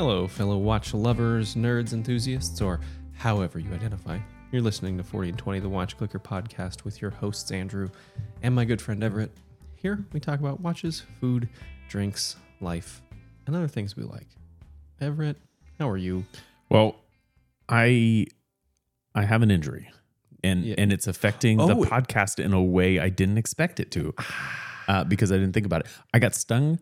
Hello, fellow watch lovers, nerds, enthusiasts, or however you identify. You're listening to 40 and 20, the Watch Clicker podcast with your hosts, Andrew and my good friend Everett. Here we talk about watches, food, drinks, life, and other things we like. Everett, how are you? Well, I I have an injury, and Yeah. and it's affecting the Oh. podcast in a way I didn't expect it to, uh, because I didn't think about it. I got stung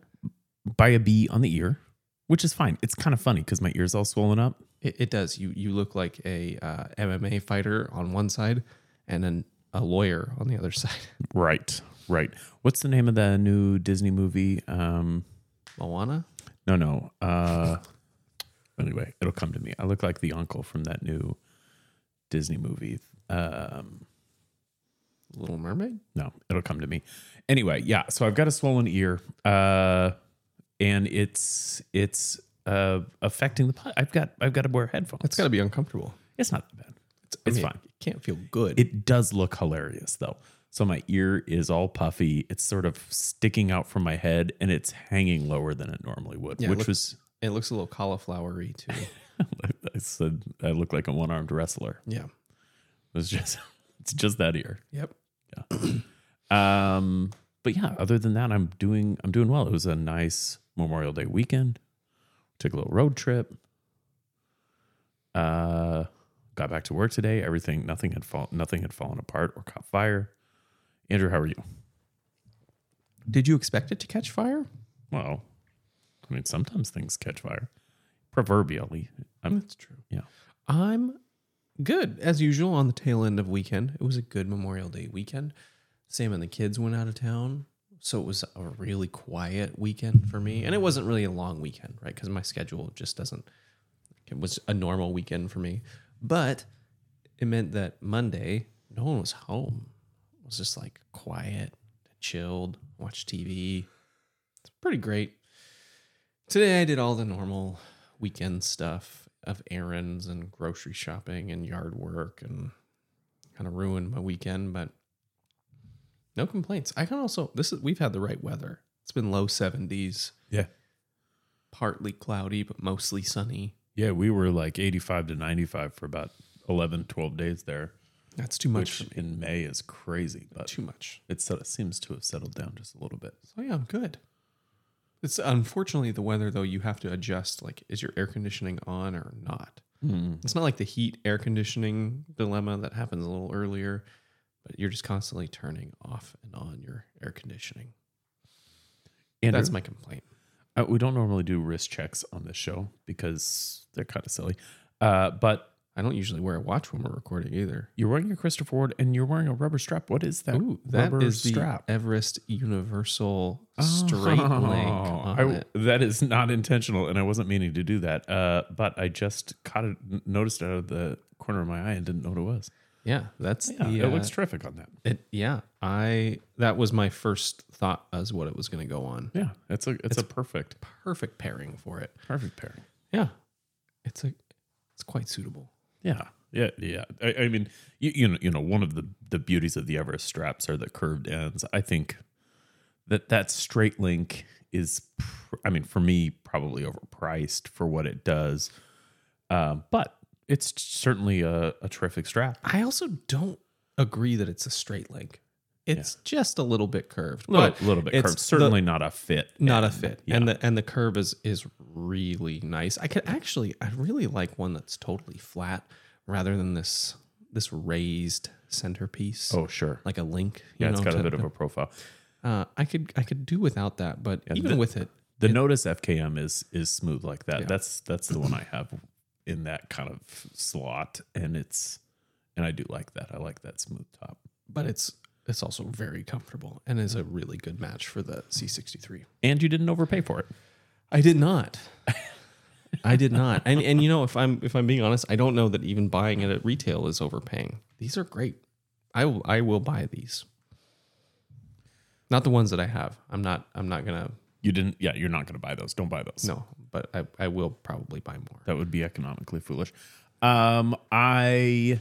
by a bee on the ear, which is fine. It's kind of funny because my ear's all swollen up. It, it does. You you look like a uh, MMA fighter on one side, and then a lawyer on the other side. Right, right. What's the name of the new Disney movie? Um, Moana. no, no. Uh, anyway, it'll come to me. I look like the uncle from that new Disney movie. Um, Little Mermaid. No, it'll come to me. Anyway, yeah. So I've got a swollen ear, uh, and it's it's uh, affecting the. pod- I've got I've got to wear headphones. That's got to be uncomfortable. It's not that bad. It's, I it's mean, fine. It can't feel good. It does look hilarious though. So my ear is all puffy. It's sort of sticking out from my head, and it's hanging lower than it normally would, Yeah, it which looks- was. it looks a little cauliflowery too. I said I look like a one armed wrestler. yeah. It's just it's just that ear. Yep. Yeah. Um, but yeah, other than that, I'm doing I'm doing well. It was a nice Memorial Day weekend. Took a little road trip. Uh, got back to work today. Everything, nothing had fall, nothing had fallen apart or caught fire. Andrew, how are you? Did you expect it to catch fire? Well, I mean, sometimes things catch fire. Proverbially, I'm, That's true. yeah. I'm good as usual on the tail end of weekend. It was a good Memorial Day weekend. Sam and the kids went out of town, so it was a really quiet weekend for me. And it wasn't really a long weekend, right? Because my schedule just doesn't. It was a normal weekend for me, but it meant that Monday no one was home. It was just like quiet, chilled, watched TV. It's pretty great. Today I did all the normal weekend stuff of errands and grocery shopping and yard work and kind of ruined my weekend, but no complaints. I can also this is we've had the right weather. It's been low 70s, Yeah. partly cloudy but mostly sunny. Yeah, we were like 85 to 95 for about 11, 12 days there, That's too much which in May is crazy, but Too much. it seems to have settled down just a little bit. So yeah, I'm good. It's unfortunately the weather though you have to adjust like is your air conditioning on or not? Mm-hmm. It's not like the heat air conditioning dilemma that happens a little earlier, but you're just constantly turning off and on your air conditioning. Andrew, That's my complaint. uh, we don't normally do wrist checks on this show because they're kind of silly. Uh, but I don't usually wear a watch when we're recording either. you're wearing a Christopher Ward and you're wearing a rubber strap. What is that? Ooh, that rubber is the strap. Everest Universal Straight Link Oh, on I- that is not intentional, and I wasn't meaning to do that. Uh, but I just caught it, noticed it out of the corner of my eye, and didn't know what it was. Yeah, that's Yeah, the. it uh, looks terrific on that. it, yeah, I that was my first thought as what it was going to go on. Yeah, it's a it's, a perfect Perfect pairing for it. perfect pairing. Yeah, it's a it's quite suitable. Yeah, yeah, yeah. I, I mean, you, you know, you know, one of the the beauties of the Everest straps are the curved ends. I think that that straight link is, pr- I mean, for me, probably overpriced for what it does. Um, but it's certainly a, a terrific strap. I also don't agree that it's a straight link. It's just a little bit curved, A little, little bit curved. the- Certainly not a fit. not a fit. Yeah. And the and the curve is is really nice. I could actually I really like one that's totally flat rather than this this raised centerpiece. oh, sure. Like a link. you Yeah, it's got a bit of a profile. uh, I could I could do without that, but even the- with it, The Notice FKM is is smooth like that. Yeah. That's that's the one I have in that kind of slot, and it's and I do like that. I like that smooth top. but it's it's also very comfortable and is a really good match for the C63. And you didn't overpay for it. I did not. I did not. And and you know if I'm if I'm being honest, I don't know that even buying it at retail is overpaying. These are great. I will I will buy these. Not the ones that I have. I'm not I'm not going to You didn't. Yeah, you're not going to buy those. Don't buy those. no, but I I will probably buy more. that would be economically foolish. Um, I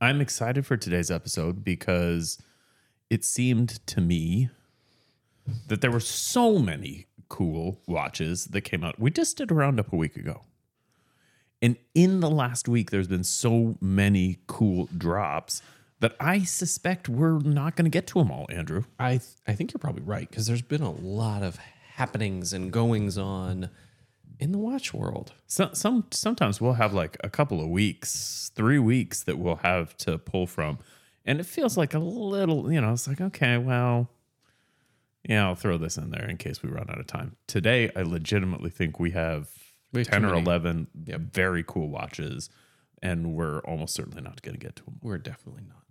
I'm excited for today's episode because it seemed to me that there were so many cool watches that came out. We just did a roundup a week ago. And in the last week, there's been so many cool drops that I suspect we're not going to get to them all, Andrew. I th- I think you're probably right because there's been a lot of happenings and goings on in the watch world. So, some sometimes we'll have like a couple of weeks, three weeks that we'll have to pull from, and it feels like a little, you know, it's like okay, well, yeah, I'll throw this in there in case we run out of time. Today, I legitimately think we have We have ten or many. eleven very cool watches, and we're almost certainly not going to get to them. We're definitely not,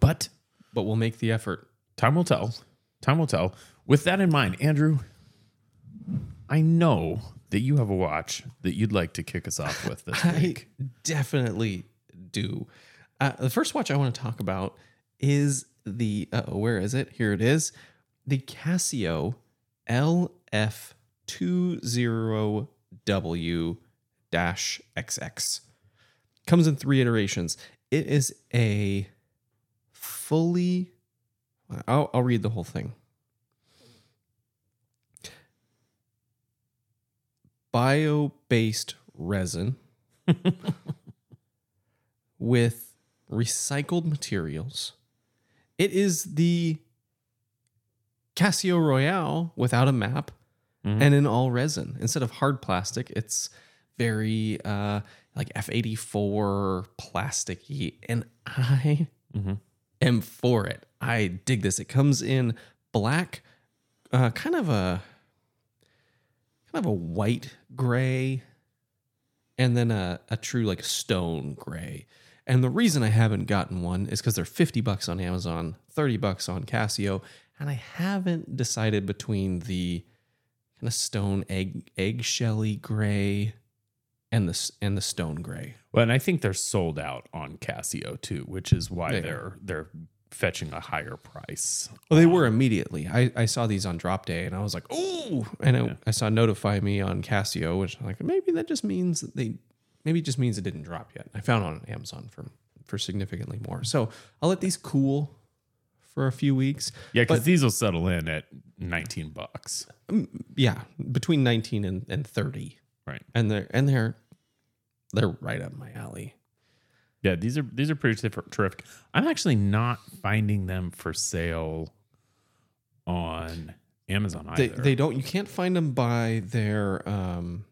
But but we'll make the effort. time will tell. Time will tell. With that in mind, Andrew, I know that you have a watch that you'd like to kick us off with this I week. definitely do. Uh, the first watch I want to talk about is the uh, where is it? Here it is, the Casio LF20W dash XX. Comes in three iterations. It is a fully. I'll, I'll read the whole thing. Bio based resin with recycled materials. It is the Casio Royale without a map Mhm. and in all resin. Instead of hard plastic, it's very uh, like F84 plasticky. And I Mhm. am for it. I dig this. It comes in black, uh, kind of a kind of a white gray, and then a, a true like stone gray. And the reason I haven't gotten one is because they're 50 bucks on Amazon, 30 bucks on Casio, and I haven't decided between the kind of stone egg eggshelly gray and the and the stone gray. Well, and I think they're sold out on Casio too, which is why They they're they're fetching a higher price. Well, they were immediately. I, I saw these on drop day and I was like, oh, and I, I saw notify me on Casio, which I'm like maybe that just means that they maybe it just means it didn't drop yet. I found on Amazon for for significantly more. So I'll let these cool for a few weeks. Yeah, because But- these will settle in at 19 bucks. Mm, yeah, between 19 and, and 30. Right. And they're and they're they're right up my alley. Yeah, these are these are pretty terrific. I'm actually not finding them for sale on Amazon They either. they don't you can't find them by their um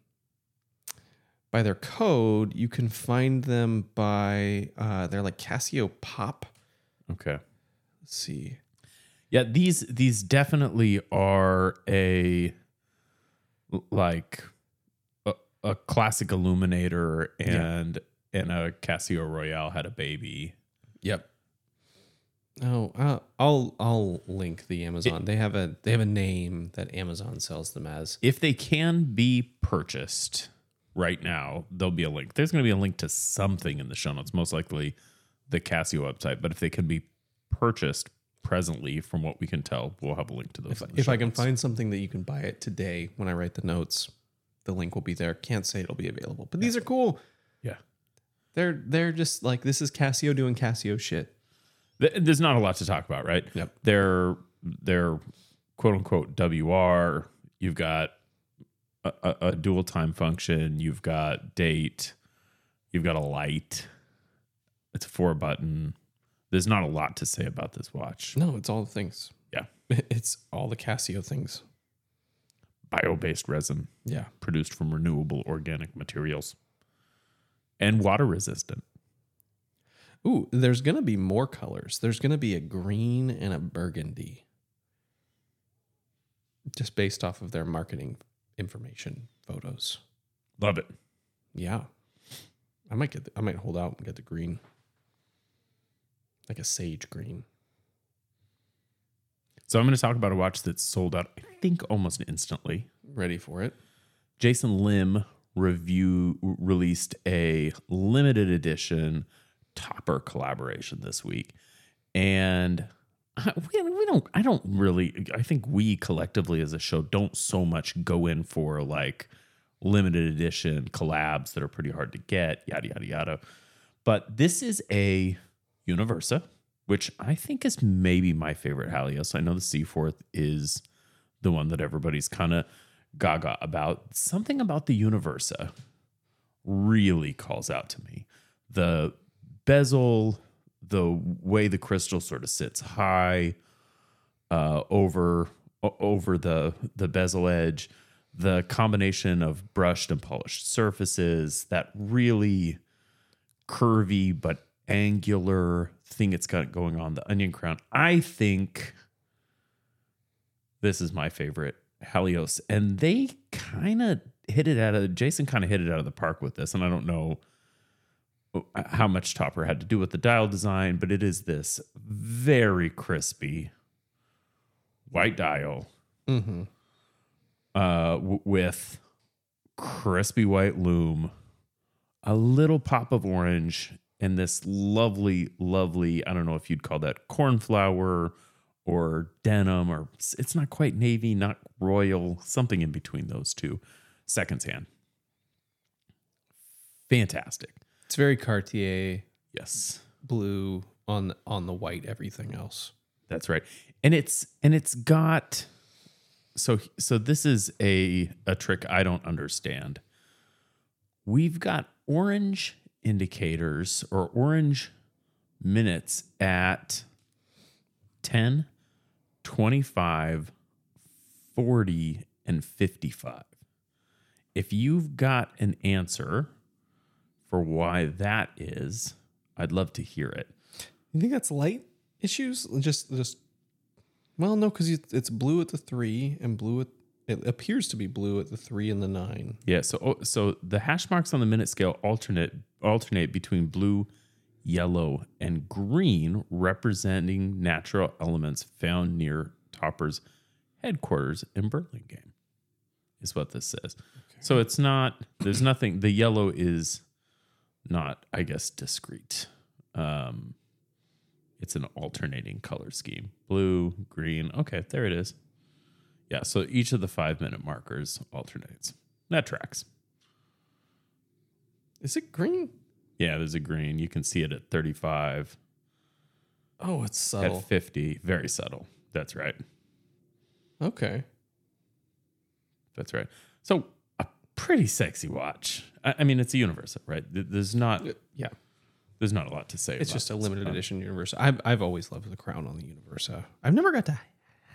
by their code. You can find them by uh they're like Casio Pop. okay. Let's see. Yeah, these these definitely are a like a, a classic illuminator and and a Casio Royale had a baby. Yep. Oh, uh, I'll I'll link the Amazon. they have a they have a name that Amazon sells them as. If they can be purchased right now, there'll be a link. There's going to be a link to something in the show notes, most likely the Casio website. But if they can be purchased presently, from what we can tell, we'll have a link to those. If, in the if show I can notes. find something that you can buy it today when I write the notes, the link will be there. Can't say it'll be available, but these are cool. They're they're just like this is Casio doing Casio shit. Th- There's not a lot to talk about, right? Yep. They're they're quote unquote WR. You've got a, a, a dual time function. You've got date. You've got a light. It's a four button. There's not a lot to say about this watch. No, it's all the things. Yeah. It's all the Casio things. Bio based resin Yeah. produced from renewable organic materials and water resistant. Ooh, there's gonna be more colors. There's gonna be a green and a burgundy. Just based off of their marketing information photos. Love it. Yeah. I might get the, I might hold out and get the green. Like a sage green. So I'm going to talk about a watch that's sold out, I think, almost instantly. Ready for it. Jason Lim review released a limited edition topper collaboration this week, and we, we don't. I don't really. I think we collectively as a show don't so much go in for like limited edition collabs that are pretty hard to get. Yada yada yada. But this is a Universa, which I think is maybe my favorite Halios. I know the Seaforth is the one that everybody's kind of gaga about. Something about the Universa really calls out to me. The bezel, the way the crystal sort of sits high uh, over over the the bezel edge, the combination of brushed and polished surfaces, that really curvy but angular thing it's got going on, the onion crown. I think this is my favorite Halios, and they kind of hit it out of Jason kind of hit it out of the park with this, and I don't know how much Topper had to do with the dial design, but it is this very crispy white dial Mm-hmm. uh, w- with crispy white loom, a little pop of orange, and this lovely, lovely, I don't know if you'd call that cornflower or denim, or it's not quite navy, not royal, something in between those two. Seconds hand. Fantastic. It's very Cartier Yes. blue on on the white everything else. That's right. And it's and it's got so so this is a a trick I don't understand. We've got orange indicators or orange minutes at 10, 25, 40 and 55. If you've got an answer for why that is, I'd love to hear it. You think that's light issues? Just just well, no, because it's blue at the three and blue at it appears to be blue at the three and the nine. Yeah, so oh, so the hash marks on the minute scale alternate alternate between blue, yellow, and green, representing natural elements found near Topper's headquarters in Burlingame. Is what this says. So it's not. There's nothing. The yellow is not, I guess, discrete. Um, it's an alternating color scheme: blue, green. Okay, there it is. Yeah, so each of the five minute markers alternates. That tracks. Is it green? Yeah, there's a green. You can see it at 35, Oh, it's subtle. at 50. Very subtle. That's right. Okay. That's right. So a pretty sexy watch. I, I mean, it's a Universal, right? There's not Yeah. there's not a lot to say. It's just a limited edition Universa. I've I've always loved the crown on the Universa. I've never got to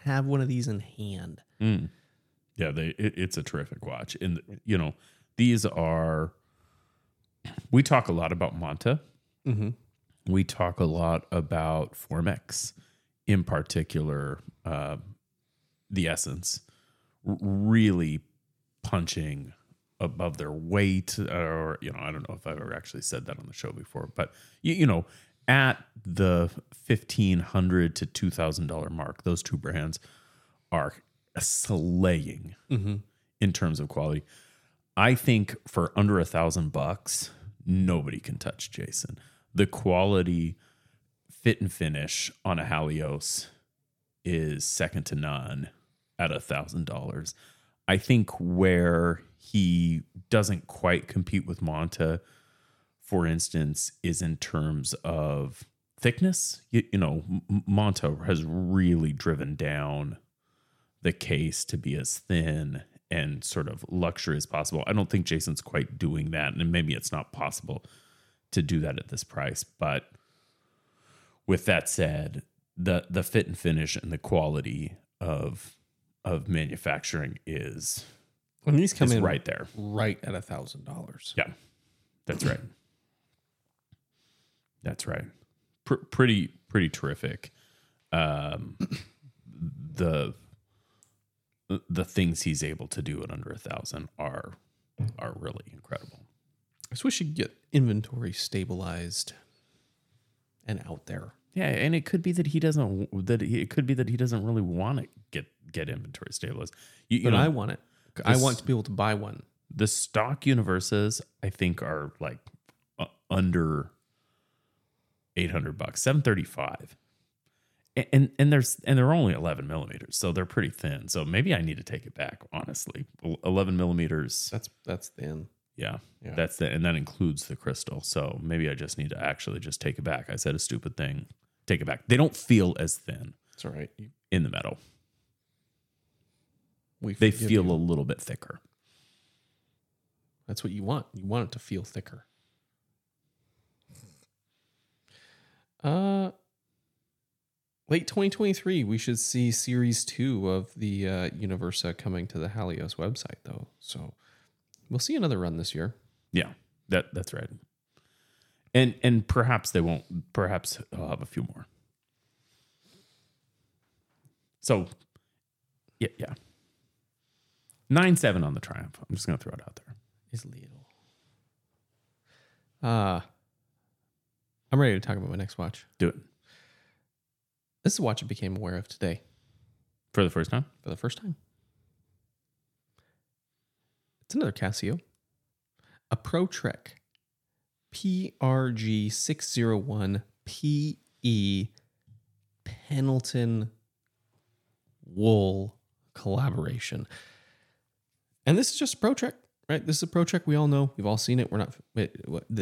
have one of these in hand. Mm. Yeah, they it, it's a terrific watch. And you know, these are we talk a lot about Monta. Mm-hmm. we talk a lot about Formex, in particular, uh, the Essence, r- really punching above their weight. Or, you know, I don't know if I've ever actually said that on the show before, but, you, you know, at the 1,500 to $2,000 mark, those two brands are slaying Mm-hmm. in terms of quality. I think for under a thousand bucks, nobody can touch Jason. The quality, fit and finish on a Halios is second to none at a thousand dollars. I think where he doesn't quite compete with Monta, for instance, is in terms of thickness. You, you know, Monta has really driven down the case to be as thin and sort of luxury as possible. I don't think Jason's quite doing that, and maybe it's not possible to do that at this price. But with that said, the the fit and finish and the quality of of manufacturing is And these come in right there. right at a thousand dollars. Yeah, that's right. That's right. Pr- pretty pretty terrific. Um, the the things he's able to do at under a thousand are are really incredible. I just wish you could get inventory stabilized and out there. Yeah, and it could be that he doesn't that he, it could be that he doesn't really want to get get inventory stabilized. You, you But know, I want it. I want to be able to buy one. the stock Universas I think are like uh, under 800 bucks 735 A- and and there's and they're only 11 millimeters so they're pretty thin so maybe I need to take it back honestly 11 millimeters That's that's thin. yeah, Yeah. that's the and that includes the crystal so maybe I just need to actually just take it back I said a stupid thing take it back they don't feel as thin It's all right. In the metal We They feel you. a little bit thicker. That's what you want. You want it to feel thicker. Uh, late 2023, we should see series two of the uh, Universa coming to the Halios website, though. So we'll see another run this year. Yeah, that that's right. And and perhaps they won't. Perhaps I'll have a few more. So, yeah, yeah. Nine seven on the Triumph. I'm just gonna throw it out there. Is little. Uh, I'm ready to talk about my next watch. Do it This is a watch I became aware of today for the first time. for the first time. It's another Casio, a Pro Trek PRG 601 PE Pendleton wool collaboration. And this is just a Pro Trek, right? This is a Pro Trek we all know. We've all seen it. We're not, th-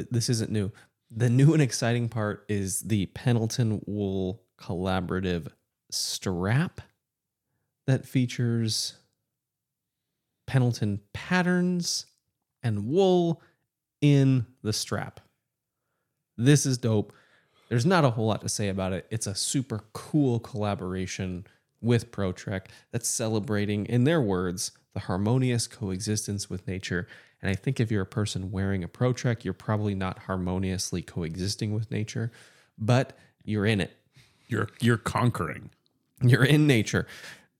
this isn't new. The new and exciting part is the Pendleton wool collaborative strap that features Pendleton patterns and wool in the strap. This is dope. There's not a whole lot to say about it. It's a super cool collaboration with ProTrek that's celebrating, in their words, the harmonious coexistence with nature. And I think if you're a person wearing a ProTrek, you're probably not harmoniously coexisting with nature, but you're in it. You're you're conquering. You're in nature.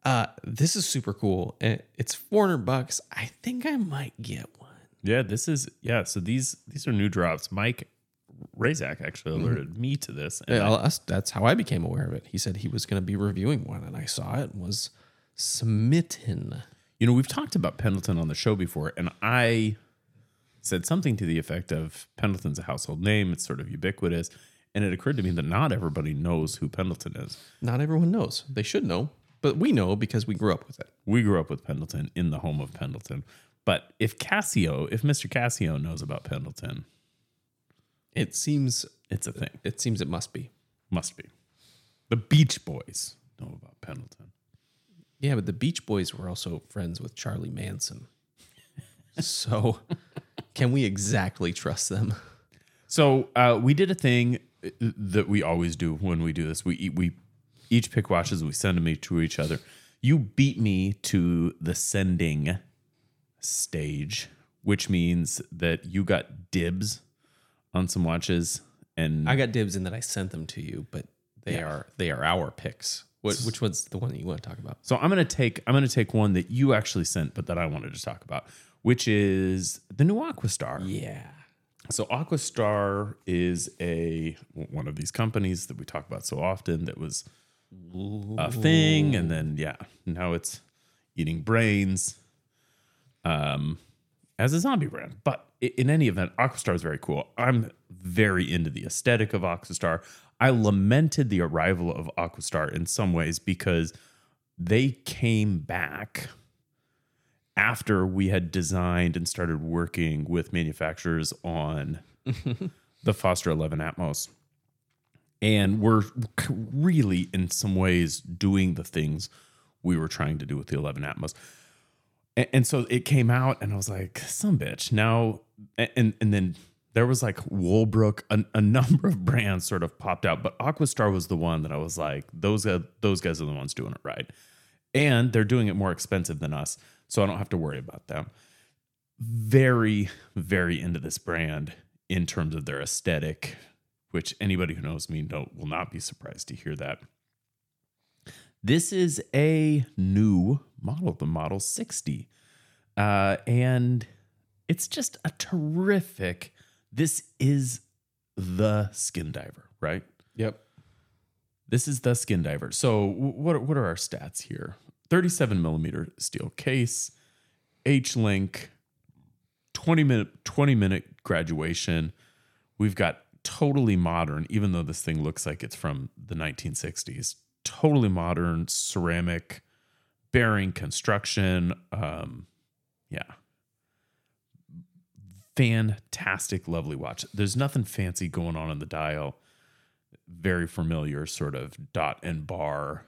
Uh, this is super cool. It's 400 bucks. I think I might get one. Yeah, this is yeah. So these these are new drops. Mike Razak actually alerted me to this. And Yeah, I- that's- that's how I became aware of it. He said he was going to be reviewing one, and I saw it and was smitten. You know, we've talked about Pendleton on the show before, and I said something to the effect of Pendleton's a household name. It's sort of ubiquitous. And it occurred to me that not everybody knows who Pendleton is. Not everyone knows. They should know, but we know because we grew up with it. We grew up with Pendleton in the home of Pendleton. But if Casio, if Mr. Casio knows about Pendleton, It seems it's a thing. it seems it must be. Must be. The Beach Boys know about Pendleton. Yeah, but the Beach Boys were also friends with Charlie Manson. so, can we exactly trust them? So uh, we did a thing that we always do when we do this. We we each pick watches. We send them to each other. You beat me to the sending stage, which means that you got dibs on some watches, and I got dibs in that I sent them to you, but they are they are our picks. What, which one's the one that you want to talk about? so I'm gonna take I'm gonna take one that you actually sent, but that I wanted to talk about, which is the new Aquastar. Yeah. So Aquastar is a one of these companies that we talk about so often that was a thing, and then yeah, now it's eating brains, um, as a zombie brand. But in any event, Aquastar is very cool. I'm very into the aesthetic of Aquastar. I lamented the arrival of Aquastar in some ways because they came back after we had designed and started working with manufacturers on the Foster 11 Atmos. And we're really, in some ways, doing the things we were trying to do with the 11 Atmos. And, and so it came out, and I was like, some bitch. Now, and, and then there was like Woolbrook, a, a number of brands sort of popped out, but Aquastar was the one that I was like, those, guys- those guys are the ones doing it right and they're doing it more expensive than us so i don't have to worry about them very very into this brand in terms of their aesthetic which anybody who knows me know, will not be surprised to hear that this is a new model the model 60 uh, and it's just a terrific this is the skin diver right Yep. this is the skin diver. So what what are our stats here? 37 millimeter steel case, H link, 20 minute 20 minute graduation. We've got totally modern, even though this thing looks like it's from the 1960s. Totally modern ceramic bearing construction. Um, yeah. Fantastic, lovely watch. There's nothing fancy going on in the dial very familiar sort of dot and bar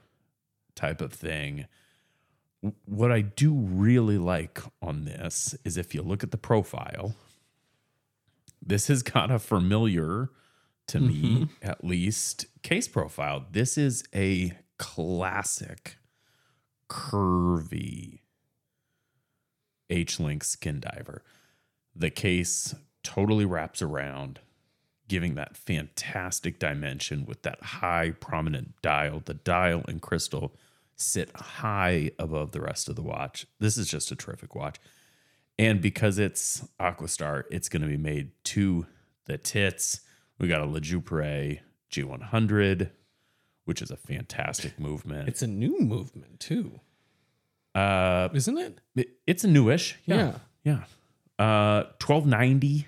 type of thing. What I do really like on this is if you look at the profile, this has got a familiar to me, mm-hmm. at least, case profile. This is a classic curvy H Link skin diver. The case totally wraps around, giving that fantastic dimension with that high prominent dial. The dial and crystal sit high above the rest of the watch. This is just a terrific watch. And because it's Aquastar, it's going to be made to the tits. We got a La Joux-Perret G100, which is a fantastic movement. It's a new movement too, uh, isn't it? it- it's a newish. Yeah. Yeah. Uh, 1290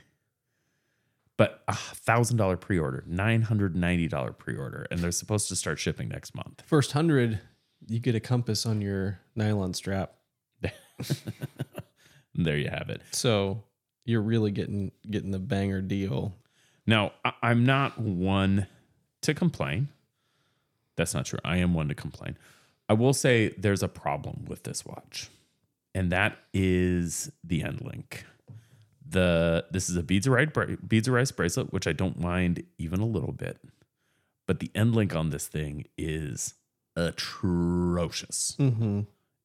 but a thousand dollar pre-order, nine hundred ninety dollar pre-order, and they're supposed to start shipping next month. First hundred, you get a compass on your nylon strap, there you have it. so you're really getting getting the banger deal. Now, I'm not one to complain. That's not true. I am one to complain. I will say there's a problem with this watch, and that is the end link. The this is a beads of rice beads of rice bracelet, which I don't mind even a little bit, but the end link on this thing is atrocious. Mm-hmm.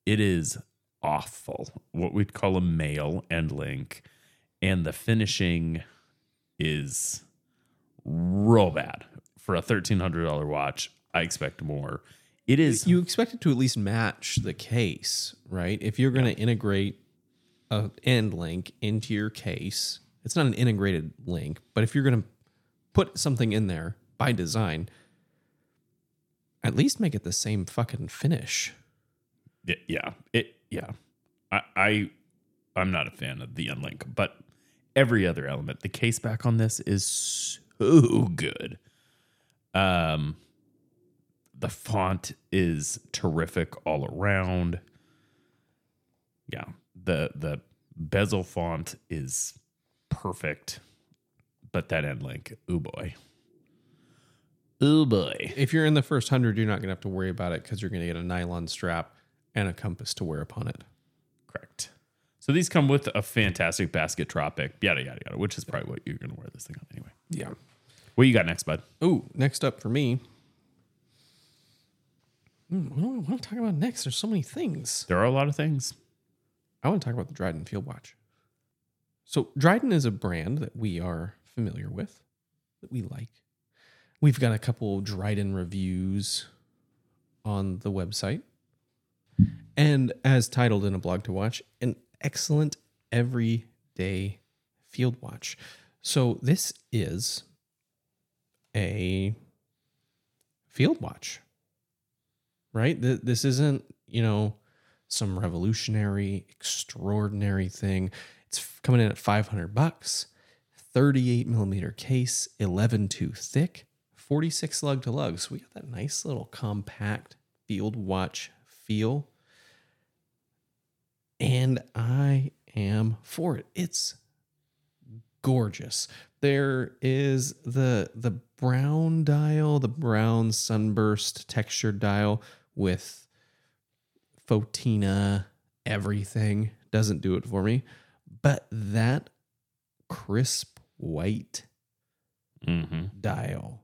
It is awful. What we'd call a male end link, and the finishing is real bad for a thirteen hundred dollar watch. I expect more. It is You expect it to at least match the case, right? If you're going to integrate a end link into your case, it's not an integrated link, but if you're going to put something in there by design, at least make it the same fucking finish. Yeah it yeah. I, I i'm not a fan of the unlink but every other element. The case back on this is so good. Um the font is terrific all around. Yeah the the bezel font is perfect but that end link oh boy oh boy If you're in the first hundred, you're not going to have to worry about it because you're going to get a nylon strap and a compass to wear upon it. Correct. So these come with a fantastic basket tropic, yada yada yada, which is probably what you're going to wear this thing on anyway. Yeah. What you got next, bud? Oh, next up for me. Hmm, what do I want to talk about next? There's so many things. There are a lot of things. I want to talk about the Dryden Field Watch. So, Dryden is a brand that we are familiar with, that we like. We've got a couple Dryden reviews on the website. And as titled in aBlogtoWatch, an excellent everyday field watch. So, this is a field watch, right? This isn't, you know, some revolutionary, extraordinary thing. It's coming in at 500 bucks, 38 millimeter case, 11 tooth thick, 46 lug to lug. So we got that nice little compact field watch feel. And I am for it. It's gorgeous. There is the the brown dial, the brown sunburst textured dial with fauxtina, everything doesn't do it for me. But that crisp white Mm-hmm. dial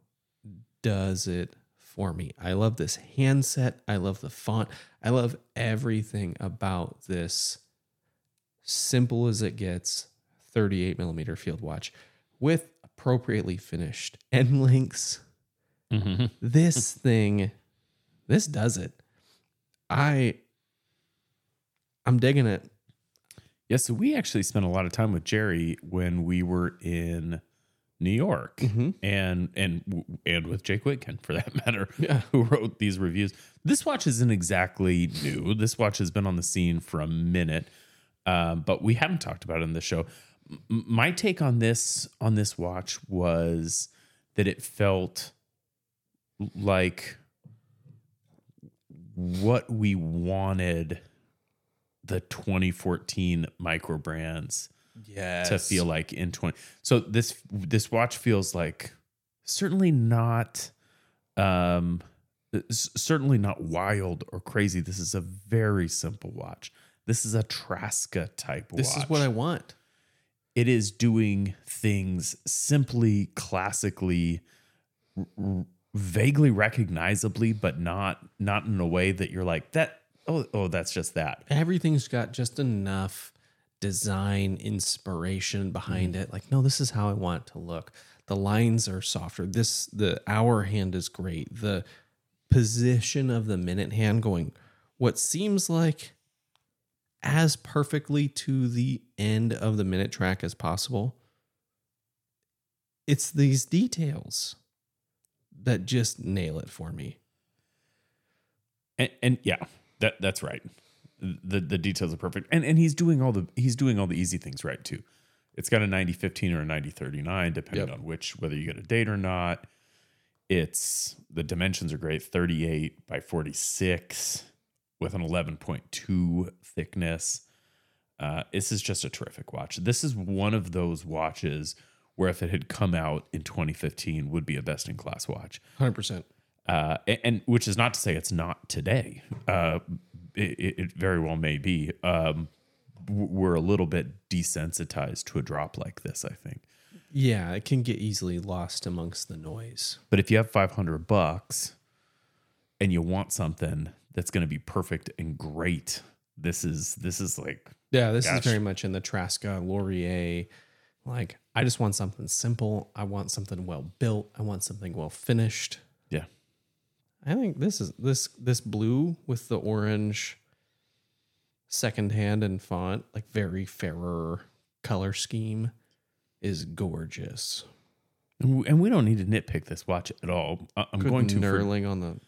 does it for me. I love this handset. I love the font. I love everything about this simple as it gets 38 millimeter field watch with appropriately finished end links. Mm-hmm. This thing, this does it. I, I'm digging it. Yeah, so we actually spent a lot of time with Jerry when we were in New York, Mhm. and and and with Jake Whitkin for that matter, Yeah. who wrote these reviews. This watch isn't exactly new. This watch has been on the scene for a minute, um, but we haven't talked about it in the show. M- my take on this on this watch was that it felt like what we wanted the 2014 micro brands Yes. to feel like in 20 so this this watch feels like certainly not um certainly not wild or crazy. This is a very simple watch. This is a Traska type This watch. is what I want. it is doing things simply, classically, r- r- vaguely recognizably, but not not in a way that you're like that. Oh, oh, that's just that. Everything's got just enough design inspiration behind mm. it. Like, no, this is how I want it to look. The lines are softer. This the hour hand is great. The position of the minute hand going what seems like as perfectly to the end of the minute track as possible. It's these details that just nail it for me. And, and yeah, that that's right. The the details are perfect. And and he's doing all the he's doing all the easy things right too. It's got a 9015 or a 9039 depending Yep. on which whether you get a date or not. It's the dimensions are great, 38 by 46 with an 11.2 thickness. Uh, this is just a terrific watch. This is one of those watches where if it had come out in 2015 would be a best in class watch Hundred percent. uh, and, and which is not to say it's not today. Uh, it, it very well may be. Um, we're a little bit desensitized to a drop like this, I think. Yeah, it can get easily lost amongst the noise. But if you have five hundred bucks and you want something that's going to be perfect and great, this is this is like Yeah, this Gosh. is very much in the Traska Lorier. Like, I just want something simple. I want something well built. I want something well finished. yeah. I think this is this this blue with the orange second hand and font, like very fairer color scheme, is gorgeous. And we don't need to nitpick this watch at all. I'm Good going to for, knurling on the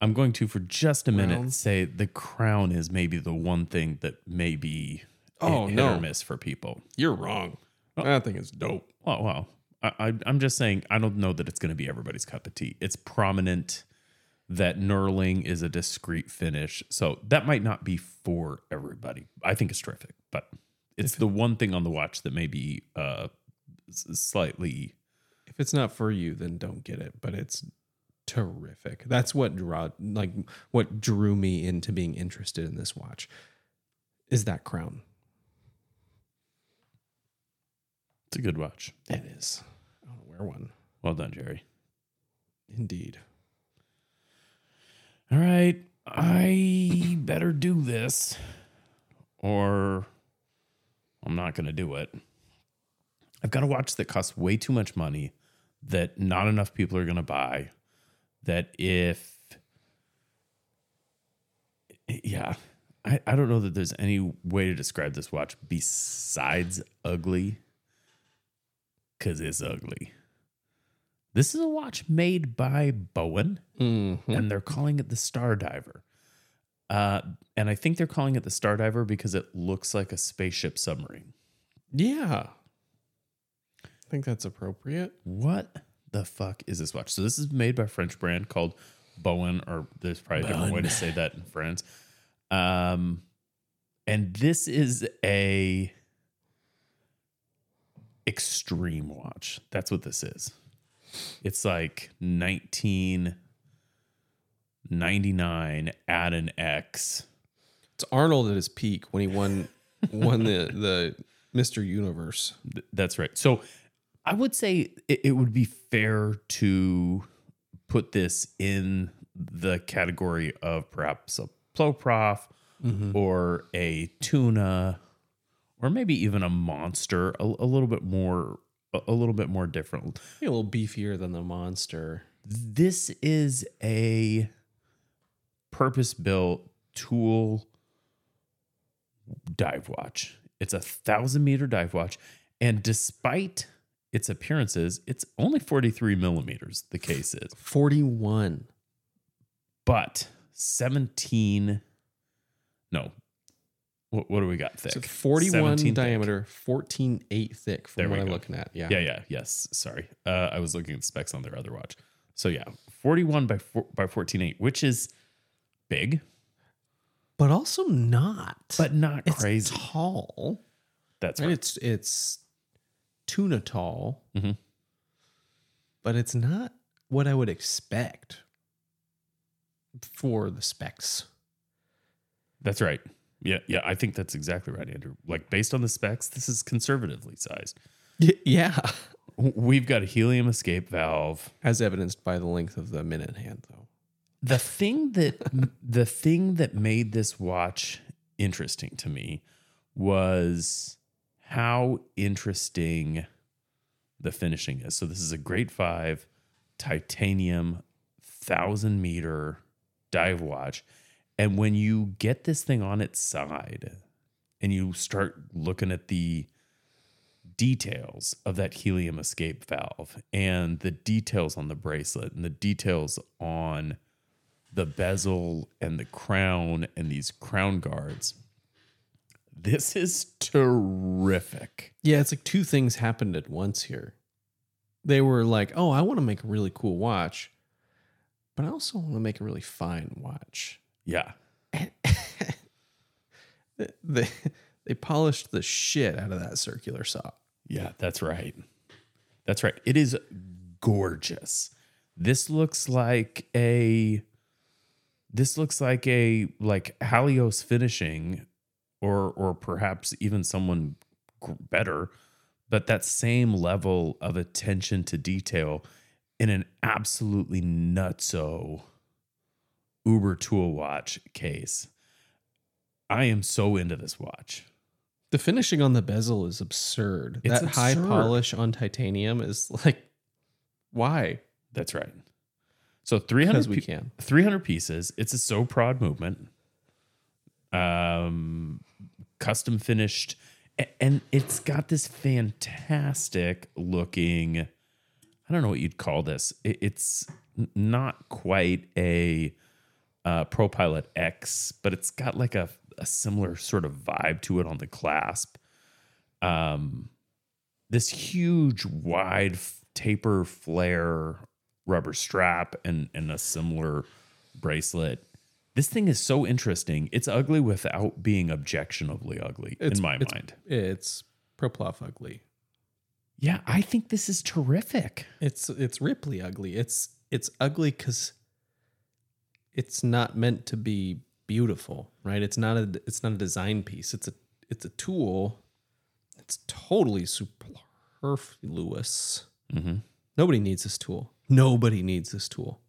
I'm going to for just a minute Crown? say the crown is maybe the one thing that may be Oh, hit no. or miss for people. You're wrong. Oh. I think it's dope. Well, well, I, I, I'm just saying I don't know that it's going to be everybody's cup of tea. It's prominent that knurling is a discreet finish, so that might not be for everybody. I think it's terrific, but it's the one thing on the watch that may be uh, slightly. If it's not for you, then don't get it. But it's terrific. That's what draw like what drew me into being interested in this watch. Is that crown? It's a good watch. It is. I want to wear one. Well done, Jerry. Indeed. All right, I better do this, or I'm not going to do it. I've got a watch that costs way too much money, that not enough people are going to buy. That if, yeah, I, I don't know that there's any way to describe this watch besides ugly, because it's ugly. This is a watch made by Bohen Mm-hmm. and they're calling it the Star Diver. Uh, and I think they're calling it the Star Diver because it looks like a spaceship submarine. Yeah. I think that's appropriate. What the fuck is this watch? So this is made by a French brand called Bohen, or there's probably a different way to say that in France. Um, and this is a extreme watch. That's what this is. It's like 1999 add an X. It's Arnold at his peak when he won won the the Mr. Universe. Th- That's right. So I would say it, it would be fair to put this in the category of perhaps a Ploprof mm-hmm. or a tuna or maybe even a monster a, a little bit more a, little bit more different a little beefier than the monster. this is a purpose built tool dive watch. It's a thousand meter dive watch. And despite its appearances, it's only 43 millimeters, the case is. 41. But 17, no. What, what do we got thick? So 41 17 thick. diameter, 14 8 thick from There what I'm go. looking at. Yeah. Yeah, yeah, yes. Sorry. Uh, I was looking at the specs on their other watch. So yeah, 41 by four, by 14.8, which is big, But also not. but not it's crazy. tall. That's Right? right. It's it's tuna tall. Mhm. But it's not what I would expect for the specs. That's right. Yeah, yeah, I think that's exactly right, Andrew. Like based on the specs, this is conservatively sized. Yeah. We've got a helium escape valve. As evidenced by the length of the minute hand, though. The thing that the thing that made this watch interesting to me was how interesting the finishing is. So this is a grade 5 titanium 1000 meter dive watch and when you get this thing on its side and you start looking at the details of that helium escape valve and the details on the bracelet and the details on the bezel and the crown and these crown guards. This is terrific. Yeah, it's like two things happened at once here. They were like, oh, I want to make a really cool watch, but I also want to make a really fine watch. Yeah. They, they polished the shit out of that circular saw. Yeah, that's right. That's right. It is gorgeous. This looks like a this looks like a like Halios finishing or or perhaps even someone better, but that same level of attention to detail in an absolutely nutso Uber tool watch case. I am so into this watch. The finishing on the bezel is absurd. It's that high polish on titanium is like, why? That's right. So 300 we pe- can. 300 pieces. It's a Soprod movement. Um, custom finished, and it's got this fantastic looking. I don't know what you'd call this. It's not quite a uh, Pro Pilot X, but it's got like a, a similar sort of vibe to it on the clasp. Um, this huge, wide taper flare rubber strap and and a similar bracelet. This thing is so interesting. It's ugly without being objectionably ugly It's- in my it's- mind. It's Ploprof ugly. Yeah, I think this is terrific. It's it's Ripley ugly. It's it's ugly because it's not meant to be beautiful, right? It's not a it's not a design piece. It's a it's a tool. It's totally superfluous. Mhm. Nobody needs this tool. Nobody needs this tool.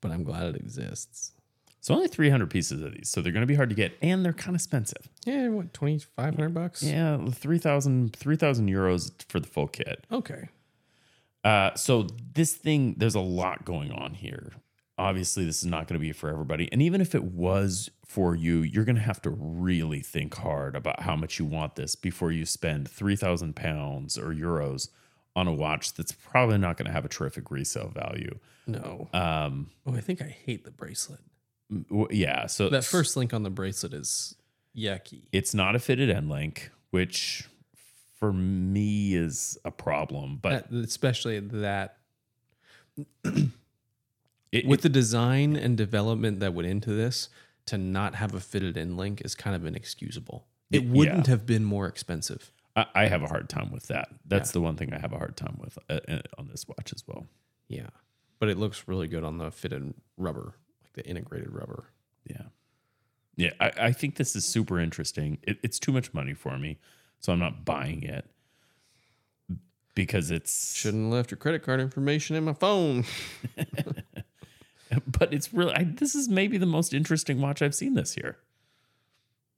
But I'm glad it exists. So only 300 pieces of these. So they're going to be hard to get and they're kind of expensive. Yeah, what twenty five hundred bucks? Yeah, 3,000 3,000 euros for the full kit. Okay. Uh, so this thing, there's a lot going on here. Obviously, this is not going to be for everybody. And even if it was for you, you're going to have to really think hard about how much you want this before you spend 3,000 pounds or euros on a watch that's probably not going to have a terrific resale value. No. Um, Oh, I think I hate the bracelet. w- yeah. So That first link on the bracelet is yucky. it's not a fitted end link, which for me is a problem. But That- especially that it, with the design and development that went into this to not have a fitted in link is kind of inexcusable it wouldn't have been more expensive I, I have a hard time with that. That's the one thing I have a hard time with uh, uh, on this watch as well. yeah but it looks really good on the fitted rubber like the integrated rubber Yeah. Yeah. I, I think this is super interesting. It, it's too much money for me. So I'm not buying it because it's, shouldn't have left your credit card information in my phone but it's really, I, this is maybe the most interesting watch I've seen this year.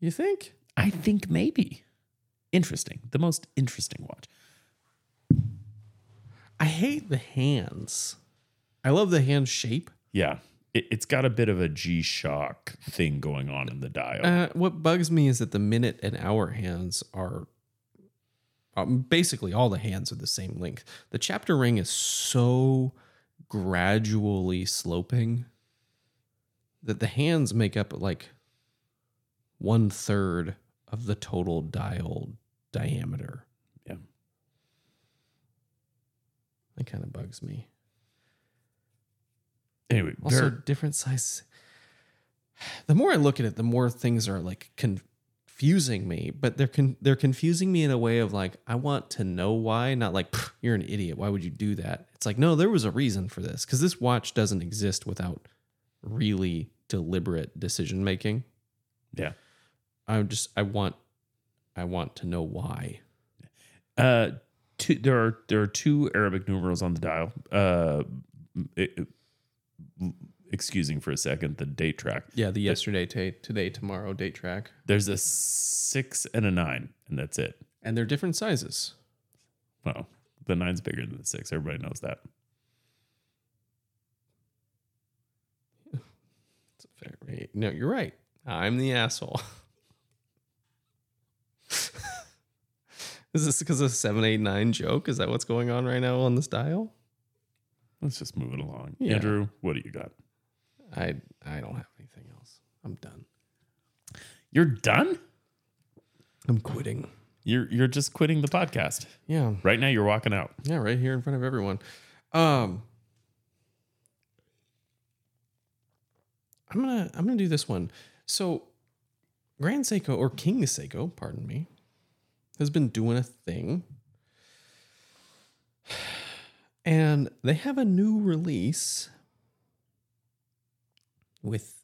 you think I think maybe. Interesting. The most interesting watch. i hate the hands i love the hand shape Yeah. It, it's got a bit of a G Shock thing going on in the dial. uh, what bugs me is that the minute and hour hands are um, basically all the hands are the same length. The chapter ring is so gradually sloping that the hands make up like one third of the total dial diameter. Yeah. That kind of bugs me. Anyway, Also, very- different size. The more I look at it, the more things are like confusing me. But they're con- they're confusing me in a way of like I want to know why, not like you're an idiot. Why would you do that? It's like, no, there was a reason for this because this watch doesn't exist without really deliberate decision making. Yeah. I just I want I want to know why. Uh, two, there are there are two Arabic numerals on the dial. Uh, it- excusing for a second the date track. Yeah, the yesterday, ta today, tomorrow date track, There's a six and a nine, and that's it. and they're different sizes. Well, the nine's bigger than the six. Everybody knows that. It's a fair rate. No, you're right. I'm the asshole. Is this because of seven eight nine joke? Is that what's going on right now on this dial? Let's just move it along. Yeah. Andrew, what do you got? I I don't have anything else. I'm done. You're done. I'm quitting. You're you're just quitting the podcast Yeah, right now. You're walking out. yeah, right here in front of everyone. Um, I'm gonna I'm gonna do this one. So, Grand Seiko or King Seiko, pardon me, has been doing a thing, and they have a new release with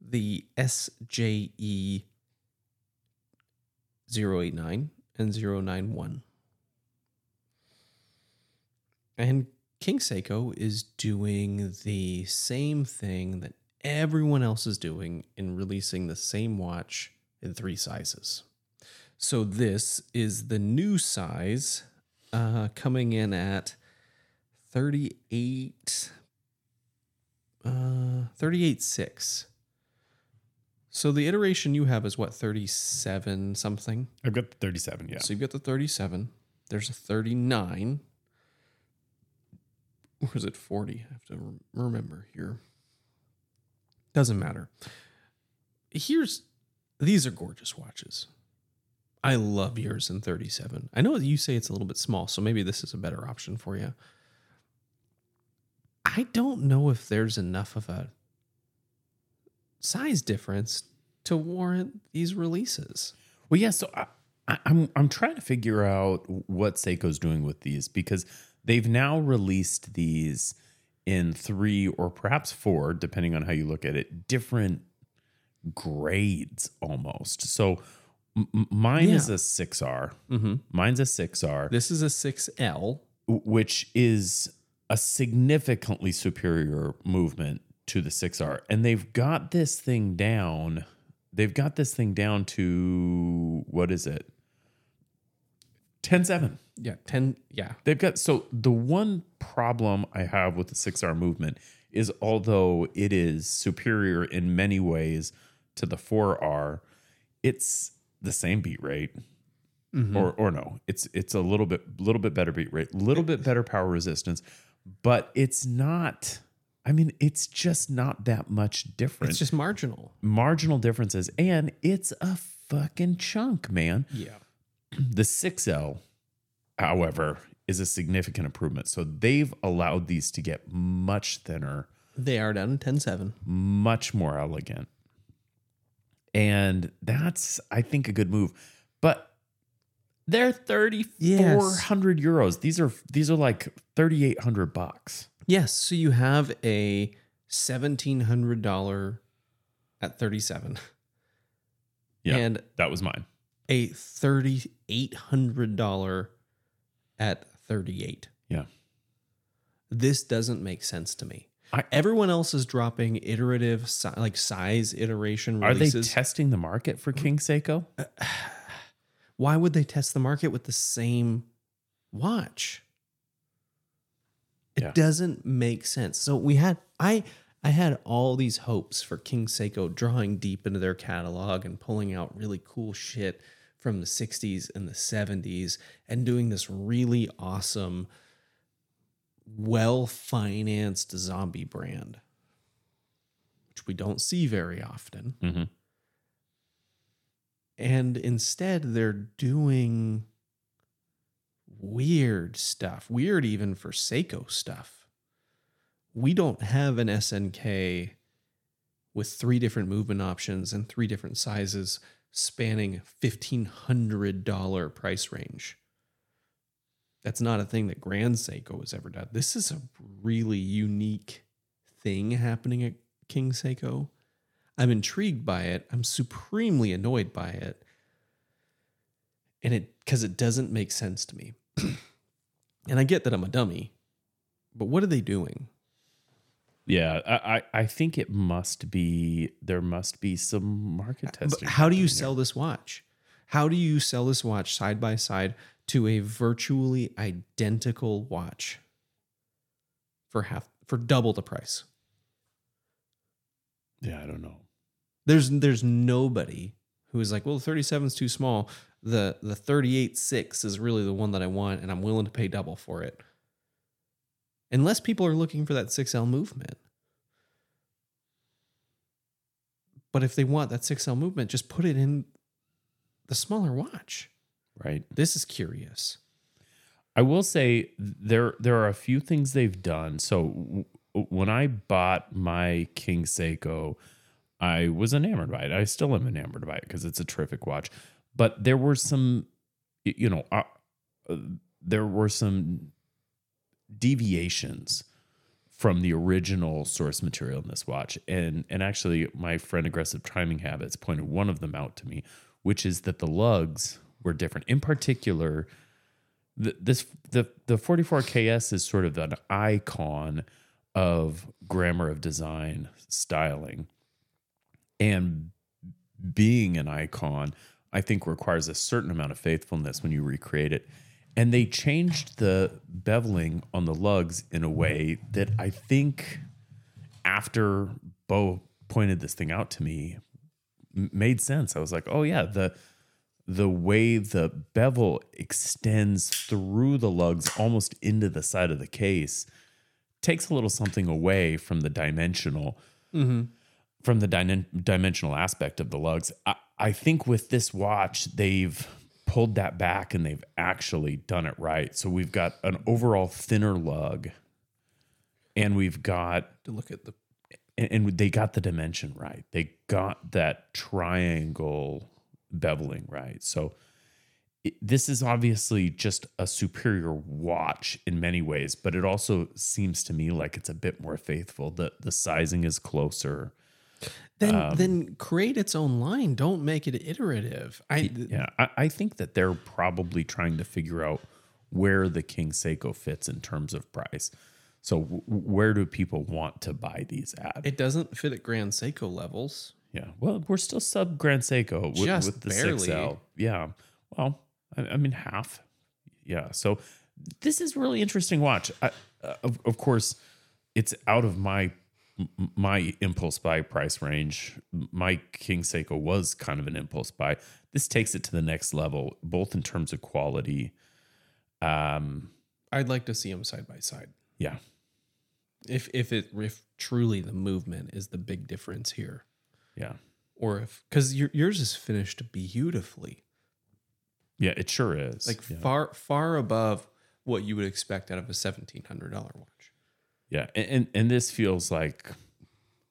the SJE 089 and 091. And King Seiko is doing the same thing that everyone else is doing in releasing the same watch in three sizes. So this is the new size uh, coming in at 38 uh 38.6. So the iteration you have is what 37 something? I've got the 37. Yeah. So you've got the 37. There's a 39. Or is it 40? I have to rem- remember here. Doesn't matter. Here's these are gorgeous watches. I love yours in 37. I know you say it's a little bit small, so maybe this is a better option for you. I don't know if there's enough of a size difference to warrant these releases. Well, yeah. So I, I, I'm I'm trying to figure out what Seiko's doing with these because they've now released these in three or perhaps four, depending on how you look at it, different grades almost. So m- mine is a six R. Mm-hmm. Mine's a six R, This is a 6L. which is a significantly superior movement to the 6R. And they've got this thing down. They've got this thing down to what is it? 10 7. Yeah, 10. Yeah. They've got so the one problem I have with the 6R movement is although it is superior in many ways to the 4R, it's the same beat rate. Mm-hmm. Or or no, it's it's a little bit little bit better beat rate, little bit better power resistance, but it's not I mean, it's just not that much different. It's just marginal. marginal differences and it's a fucking chunk, man. Yeah. The 6L, however, is a significant improvement. So they've allowed these to get much thinner, They are down in 10 7. much more elegant. And that's, I think, a good move. But they're 3,400 euros. These are these are like 3,800 bucks. Yes. So you have a $1,700 at 37 Yeah. and that was mine. a $3,800 at 38. Yeah. This doesn't make sense to me. I- Everyone else is dropping iterative, like size iteration Are they testing the market for King Seiko? Uh, Why would they test the market with the same watch? It Yeah. doesn't make sense. So we had I I had all these hopes for King Seiko drawing deep into their catalog and pulling out really cool shit from the 60s and the 70s and doing this really awesome well-financed zombie brand which we don't see very often. Mhm. And instead, they're doing weird stuff, weird even for Seiko stuff. We don't have an SNK with three different movement options and three different sizes spanning $1,500 price range. That's not a thing that Grand Seiko has ever done. This is a really unique thing happening at King Seiko. I'm intrigued by it. I'm supremely annoyed by it. And it because it doesn't make sense to me. and I get that I'm a dummy, but what are they doing? Yeah, I, I think it must be there must be some market But testing. how do you sell this watch? How do you sell this watch side by side to a virtually identical watch for half for double the price? Yeah, I don't know. There's there's nobody who is like, well, the 37 is too small. The the 38 6 is really the one that I want, and I'm willing to pay double for it. Unless people are looking for that 6L movement. But if they want that 6L movement, just put it in the smaller watch. Right. This is curious. I will say there there are a few things they've done. So when I bought my King Seiko, I was enamored by it. I still am enamored by it because it's a terrific watch. But there were some, you know, uh, there were some deviations from the original source material in this watch, and and actually, my friend Aggressive Timing Habits pointed one of them out to me, which is that the lugs were different. In particular, the, this the the 44ks is sort of an icon of grammar of design styling. And being an icon i think requires a certain amount of faithfulness when you recreate it. And they changed the beveling on the lugs in a way that i think after bo pointed this thing out to me made sense. I was like oh yeah the the way the bevel extends through the lugs almost into the side of the case takes a little something away from the dimensional mm-hmm. from the dimensional aspect of the lugs I, I think with this watch they've pulled that back and they've actually done it right so we've got an overall thinner lug and we've got To look at the and, and they got the dimension right. They got that triangle beveling right. So it, this is obviously just a superior watch in many ways, but it also seems to me like it's a bit more faithful. The the sizing is closer. then um, then create its own line. Don't make it iterative. I Yeah, I, I think that they're probably trying to figure out where the King Seiko fits in terms of price. So w- where do people want to buy these at? it doesn't fit at Grand Seiko levels. Yeah. Well, we're still sub Grand Seiko with, Just with the barely. 6L. Yeah. Well, I, I mean, half. Yeah. So this is really interesting watch. I, uh, of, of course, it's out of my my impulse buy price range. My King Seiko was kind of an impulse buy. This takes it to the next level, both in terms of quality. Um, I'd like to see them side by side. yeah. If if it if truly the movement is the big difference here, Yeah. or if because your, yours is finished beautifully, Yeah. It sure is. like yeah. far far above what you would expect out of a seventeen hundred dollar watch. Yeah, and and, and this feels like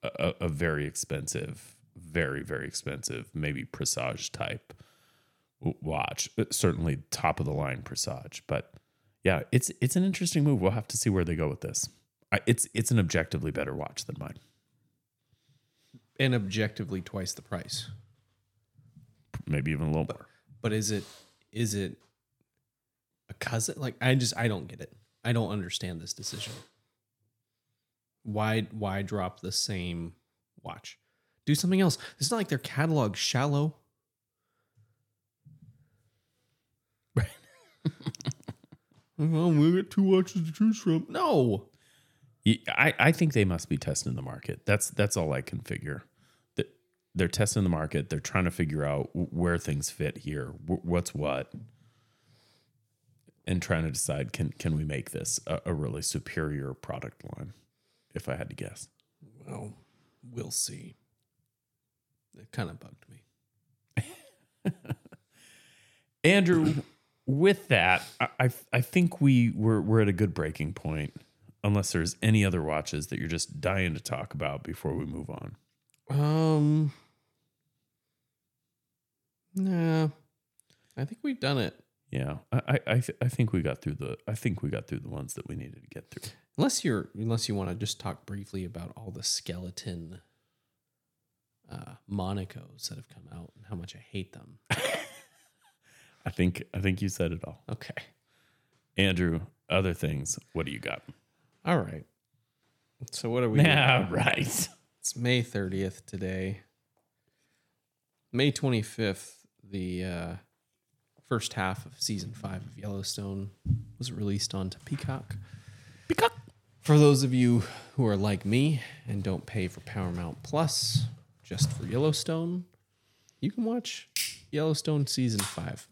a, a very expensive, very very expensive, maybe Presage type watch. Uh, Certainly top of the line Presage, but yeah, it's it's an interesting move. We'll have to see where they go with this. I, it's it's an objectively better watch than mine. and objectively twice the price. Maybe even a little more. But is it is it a cousin? Like I just I don't get it. I don't understand this decision. Why why drop the same watch? Do something else. It's not like their catalog shallow. Right. well, we got two watches to choose from. No. I, I think they must be testing the market. That's that's all I can figure. They're testing the market. They're trying to figure out where things fit here, what's what, and trying to decide can can we make this a, a really superior product line? If I had to guess, Well, we'll see. It kind of bugged me. Andrew. with that, I I, I think we we're we're at a good breaking point. Unless there's any other watches that you're just dying to talk about before we move on. Um. Nah. I think we've done it. Yeah, I I I, th- I think we got through the I think we got through the ones that we needed to get through. Unless you're unless you want to just talk briefly about all the skeleton uh Monacos that have come out and how much I hate them. I think I think you said it all, Okay. Andrew. Other things. What do you got? All right. So what are we Yeah, right. It's May 30th today. May 25th, the uh, first half of season five of Yellowstone was released onto Peacock. Peacock. For those of you who are like me and don't pay for Paramount Plus just for Yellowstone, you can watch Yellowstone season five.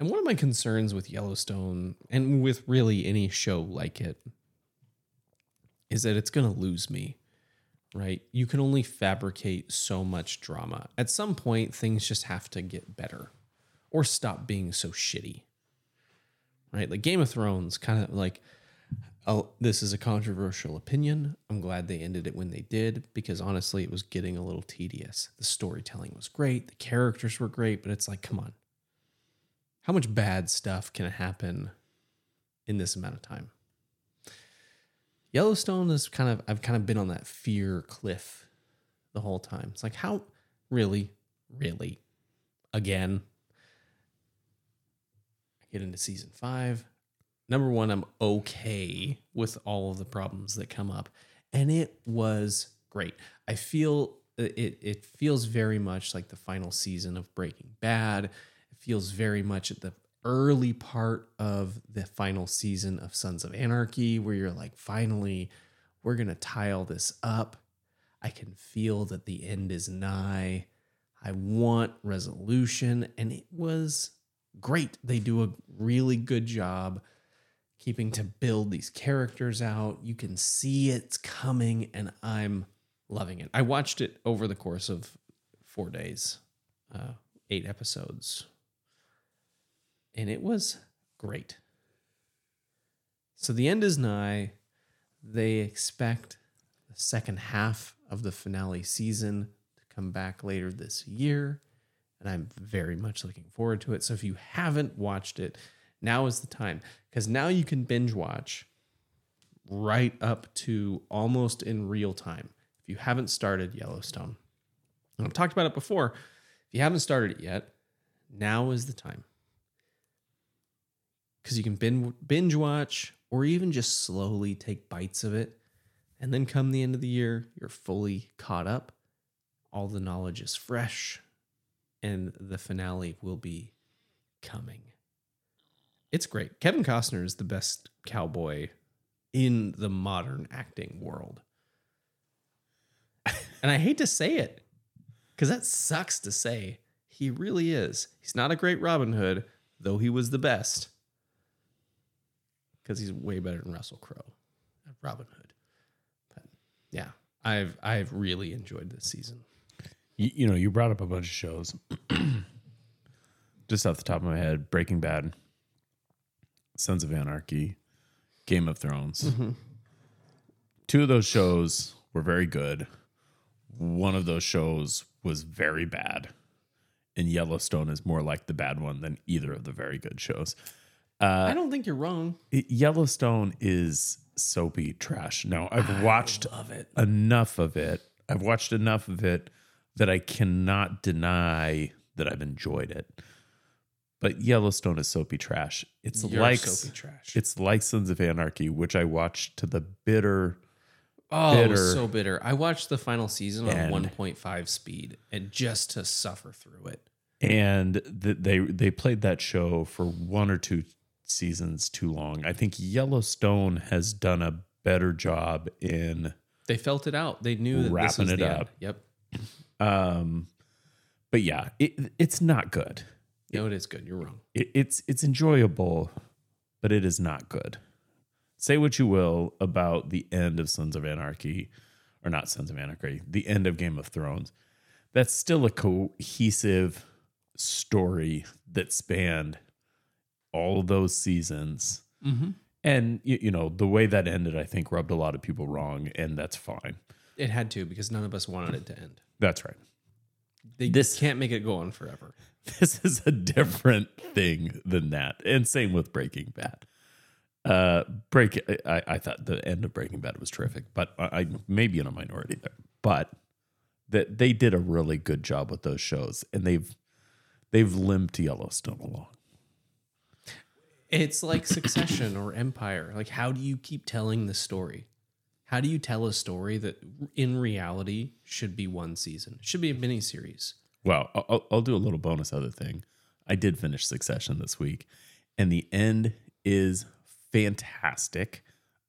And one of my concerns with Yellowstone and with really any show like it is that it's going to lose me, right? You can only fabricate so much drama. At some point, things just have to get better or stop being so shitty, right? Like Game of Thrones, kind of like, oh, this is a controversial opinion. I'm glad they ended it when they did because honestly, it was getting a little tedious. The storytelling was great, the characters were great, but it's like, come on. How much bad stuff can happen in this amount of time? Yellowstone is kind of I've kind of been on that fear cliff the whole time. It's like how really, really, again. I get into season five. Number one, I'm okay with all of the problems that come up, and it was great. I feel it. It feels very much like the final season of Breaking Bad. It feels very much at the early part of the final season of Sons of Anarchy, where you're like, finally, we're going to tie all this up. I can feel that the end is nigh. I want resolution. And it was great. They do a really good job keeping to build these characters out. You can see it's coming, and I'm loving it. I watched it over the course of four days, uh, eight episodes and it was great. So the end is nigh. They expect the second half of the finale season to come back later this year, and I'm very much looking forward to it. So if you haven't watched it, now is the time because now you can binge watch right up to almost in real time. If you haven't started Yellowstone, and I've talked about it before. If you haven't started it yet, now is the time because you can bin- binge watch or even just slowly take bites of it. And then come the end of the year, you're fully caught up. All the knowledge is fresh, and the finale will be coming. It's great. Kevin Costner is the best cowboy in the modern acting world. and I hate to say it because that sucks to say. He really is. He's not a great Robin Hood, though he was the best because he's way better than Russell Crowe at Robin Hood. But yeah, I've I've really enjoyed this season. You, you know, you brought up a bunch of shows. Just off the top of my head, Breaking Bad, Sons of Anarchy, Game of Thrones. Mm-hmm. Two of those shows were very good. One of those shows was very bad. And Yellowstone is more like the bad one than either of the very good shows. Uh, I don't think you're wrong. Yellowstone is soapy trash. Now, I've watched enough of it. I've watched enough of it that I cannot deny that I've enjoyed it. But Yellowstone is soapy trash. It's You're like soapy trash. It's like Sons of Anarchy, which I watched to the bitter. Oh, it was bitter. so bitter. I watched the final season on 1.5 speed and just to suffer through it. And th- they they played that show for one or two seasons too long. I think Yellowstone has done a better job in They felt it out. They knew that this Wrapping was it the up. End. Yep. um but yeah, it it's not good. No, it is good. You're wrong. it, it's it's enjoyable, but it is not good. Say what you will about the end of Sons of Anarchy, or not Sons of Anarchy, the end of Game of Thrones. That's still a cohesive story that spanned all those seasons. Mm-hmm. And you, you know the way that ended, I think, rubbed a lot of people wrong, and that's fine. It had to because none of us wanted it to end. That's right. They This- can't make it go on forever. this is a different thing than that. And same with Breaking Bad. Uh, break. I, I thought the end of Breaking Bad was terrific, but I, I may be in a minority there. But that they did a really good job with those shows, and they've they've limped Yellowstone along. It's like Succession or Empire. Like, how do you keep telling the story? How do you tell a story that in reality should be one season? Should be a mini series. Well, I'll- I'll, do a little bonus other thing. I did finish Succession this week, and the end is fantastic.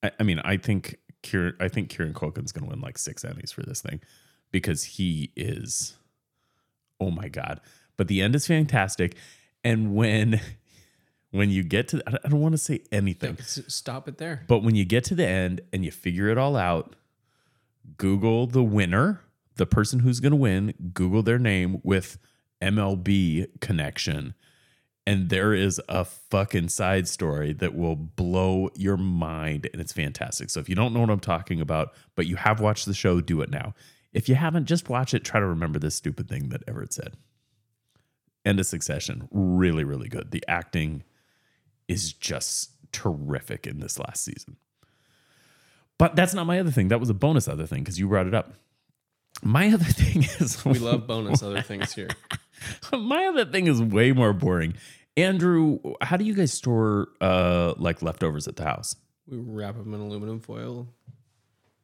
I, I mean, I think Kieran, I think Kieran Culkin's going to win like six Emmys for this thing because he is, oh my god! But the end is fantastic, and when when you get to, I don't- want to say anything, Stop it there. but when you get to the end and you figure it all out, Google the winner, the person who's going to win, Google their name with MLB connection. And there is a fucking side story that will blow your mind. And it's fantastic. So if you don't know what I'm talking about, but you have watched the show, do it now. If you haven't, just watch it. Try to remember this stupid thing that Everett said. End of Succession. Really, really good. The acting is just terrific in this last season. But that's not my other thing. That was a bonus other thing because you brought it up. My other thing is We love bonus other things here. my other thing is way more boring. Andrew, how do you guys store uh like leftovers at the house? We wrap them in aluminum foil.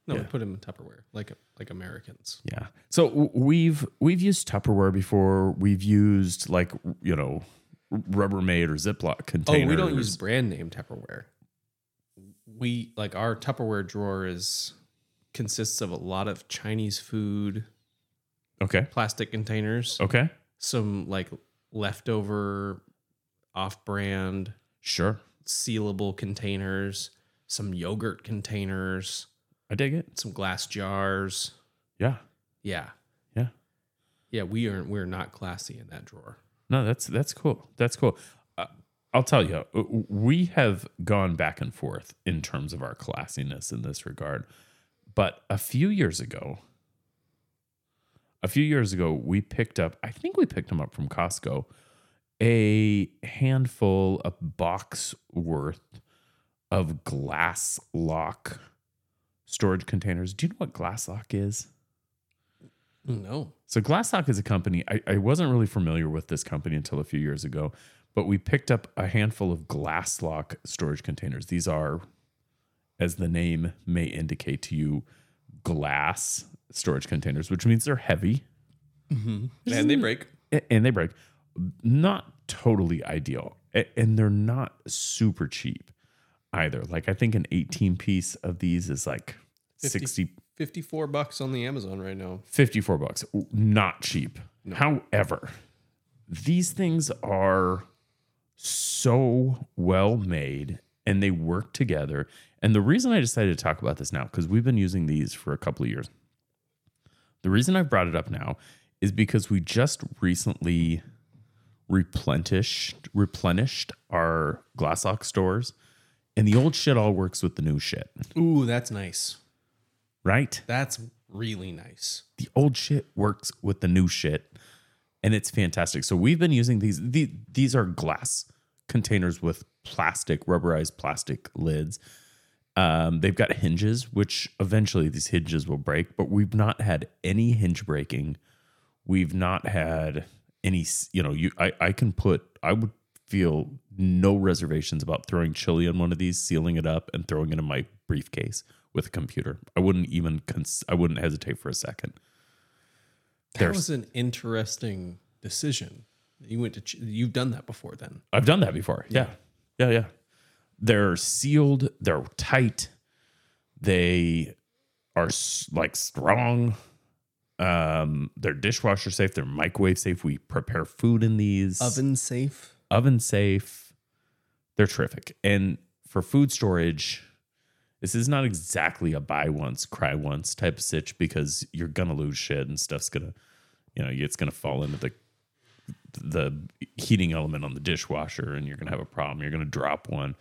No, we put them in Tupperware, like like Americans. Yeah. So we've we've used Tupperware before. We've used like you know Rubbermaid or Ziploc Oh, containers. we don't use brand name Tupperware. We like our Tupperware drawer is consists of a lot of Chinese food, Okay. plastic containers, Okay. some like leftover off-brand Sure. sealable containers, some yogurt containers, I dig it. some glass jars. Yeah. Yeah. Yeah. Yeah, we are we're not classy in that drawer. No, that's that's cool. That's cool. Uh, I'll tell you, uh, we have gone back and forth in terms of our classiness in this regard. But a few years ago, a few years ago, we picked up. I think we picked them up from Costco. A handful, a box worth of glass lock storage containers. Do you know what Glasslock is? No. So Glasslock is a company. I, I wasn't really familiar with this company until a few years ago, but we picked up a handful of Glasslock storage containers. These are, as the name may indicate to you, glass storage containers, which means they're heavy mm-hmm. And they break. and they break. Not totally ideal, and they're not super cheap either. Like I think an 18 piece of these is like 50. 60 54 bucks on the Amazon right now. 54 bucks. Not cheap. However, these things are so well made and they work together. And the reason I decided to talk about this now, because we've been using these for a couple of years. The reason I've brought it up now is because we just recently replenished replenished our Glasslock stores, and the old shit all works with the new shit, Ooh, that's nice. Right? That's really nice. the old shit works with the new shit and it's fantastic so we've been using these the, these are glass containers with plastic rubberized plastic lids um, they've got hinges which eventually these hinges will break but we've not had any hinge breaking we've not had any you know you I, I can put i would feel no reservations about throwing chili on one of these sealing it up and throwing it in my briefcase with a computer i wouldn't even cons- i wouldn't hesitate for a second That There's- was an interesting decision. You went to ch- you've done that before then. I've done that before. Yeah. Yeah, yeah. They're sealed, they're tight. They are like strong. Um they're dishwasher safe, they're microwave safe. We prepare food in these. Oven safe. oven safe. They're terrific. And for food storage, this is not exactly a buy once, cry once type of sitch because you're gonna lose shit and stuff's gonna, you know, it's gonna fall into the the heating element on the dishwasher and you're gonna have a problem. You're gonna drop one.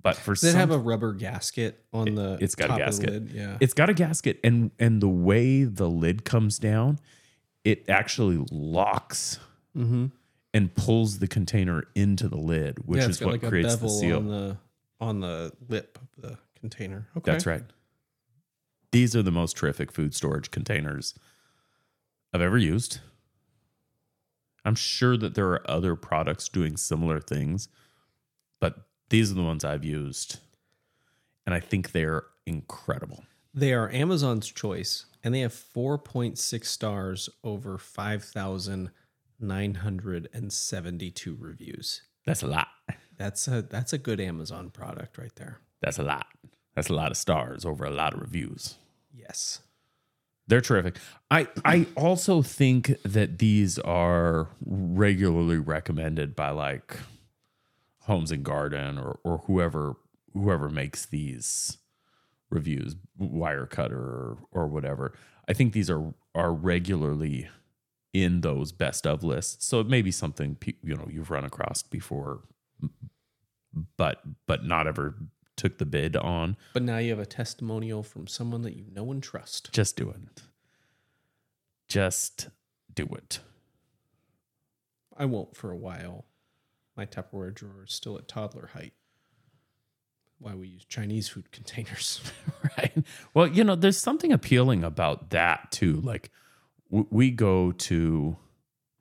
But for Does it have a rubber gasket on the it's got a gasket. lid? Yeah. it's got a gasket and and the way the lid comes down it actually locks Mm-hmm. and pulls the container into the lid, which yeah, is what like creates the seal. on the on the lip of the container. Okay, That's right. These are the most terrific food storage containers I've ever used. I'm sure that there are other products doing similar things, but these are the ones I've used. And I think they're incredible. They are Amazon's choice, and they have 4.6 stars over 5,972 reviews. That's a lot. That's a that's a good Amazon product right there. That's a lot. That's a lot of stars over a lot of reviews. Yes. They're terrific. I I also think that these are regularly recommended by like Homes and Garden or or whoever whoever makes these reviews, Wirecutter or or whatever. I think these are are regularly in those best of lists. So it may be something pe- you know you've run across before, but but not ever took the bid on. But now you have a testimonial from someone that you know and trust. Just do it. Just do it. I won't for a while. My Tupperware drawer is still at toddler height. Why we use Chinese food containers. right. Well, you know, there's something appealing about that too. Like, w- we go to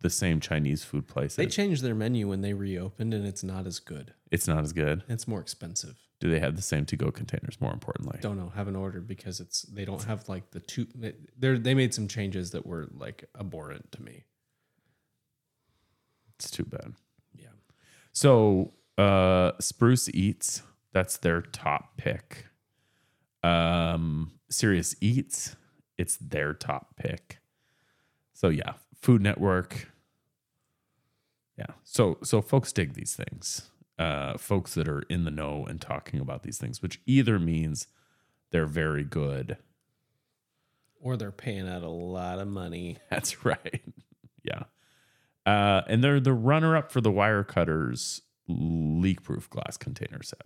the same Chinese food places. they changed their menu when they reopened, and it's not as good. it's not as good. It's more expensive. Do they have the same to-go containers? More importantly, Don't know. Haven't ordered because it's they don't have like the two. They they made some changes that were like abhorrent to me. it's too bad. Yeah. So, uh, Spruce Eats, that's their top pick. Um, Serious Eats, it's their top pick. So yeah, Food Network. Yeah. So so folks dig these things. Uh, folks that are in the know and talking about these things, which either means they're very good. Or they're paying out a lot of money. That's right. yeah. Uh, and they're the runner up for the Wirecutter's leak proof glass container set.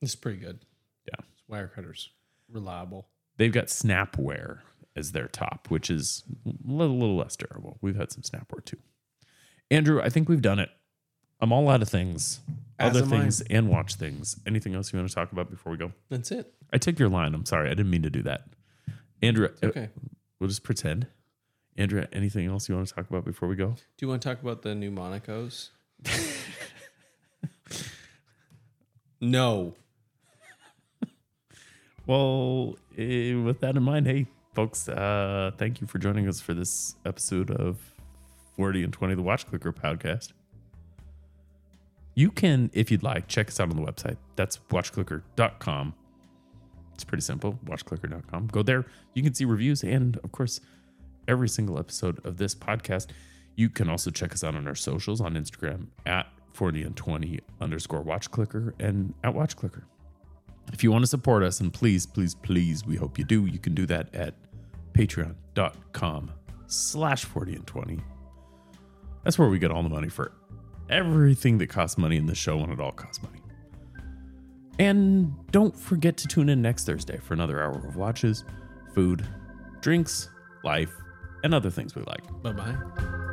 It's pretty good. Yeah. Wirecutter's, reliable. They've got Snapware as their top, which is a little, little less durable. We've had some Snapware too. Andrew, I think we've done it. I'm all out of things, As other am I. things, and watch things. Anything else you want to talk about before we go? That's it. I took your line. I'm sorry. I didn't mean to do that. Andrew, uh, Okay. we'll just pretend. Andrea, anything else you want to talk about before we go? Do you want to talk about the new Monaco's? no. Well, eh, with that in mind, hey, folks, uh, thank you for joining us for this episode of 40 and 20, the Watch Clicker podcast. You can, if you'd like, check us out on the website. That's watchclicker.com. It's pretty simple, watchclicker.com. Go there. You can see reviews and, of course, every single episode of this podcast. You can also check us out on our socials on Instagram at 40 and 20 underscore watchclicker and at watchclicker. If you want to support us, and please, please, please, we hope you do, you can do that at patreon.com slash 40 and 20. That's where we get all the money for everything that costs money in the show, and it all costs money. And don't forget to tune in next Thursday for another hour of watches, food, drinks, life, and other things we like. Bye bye.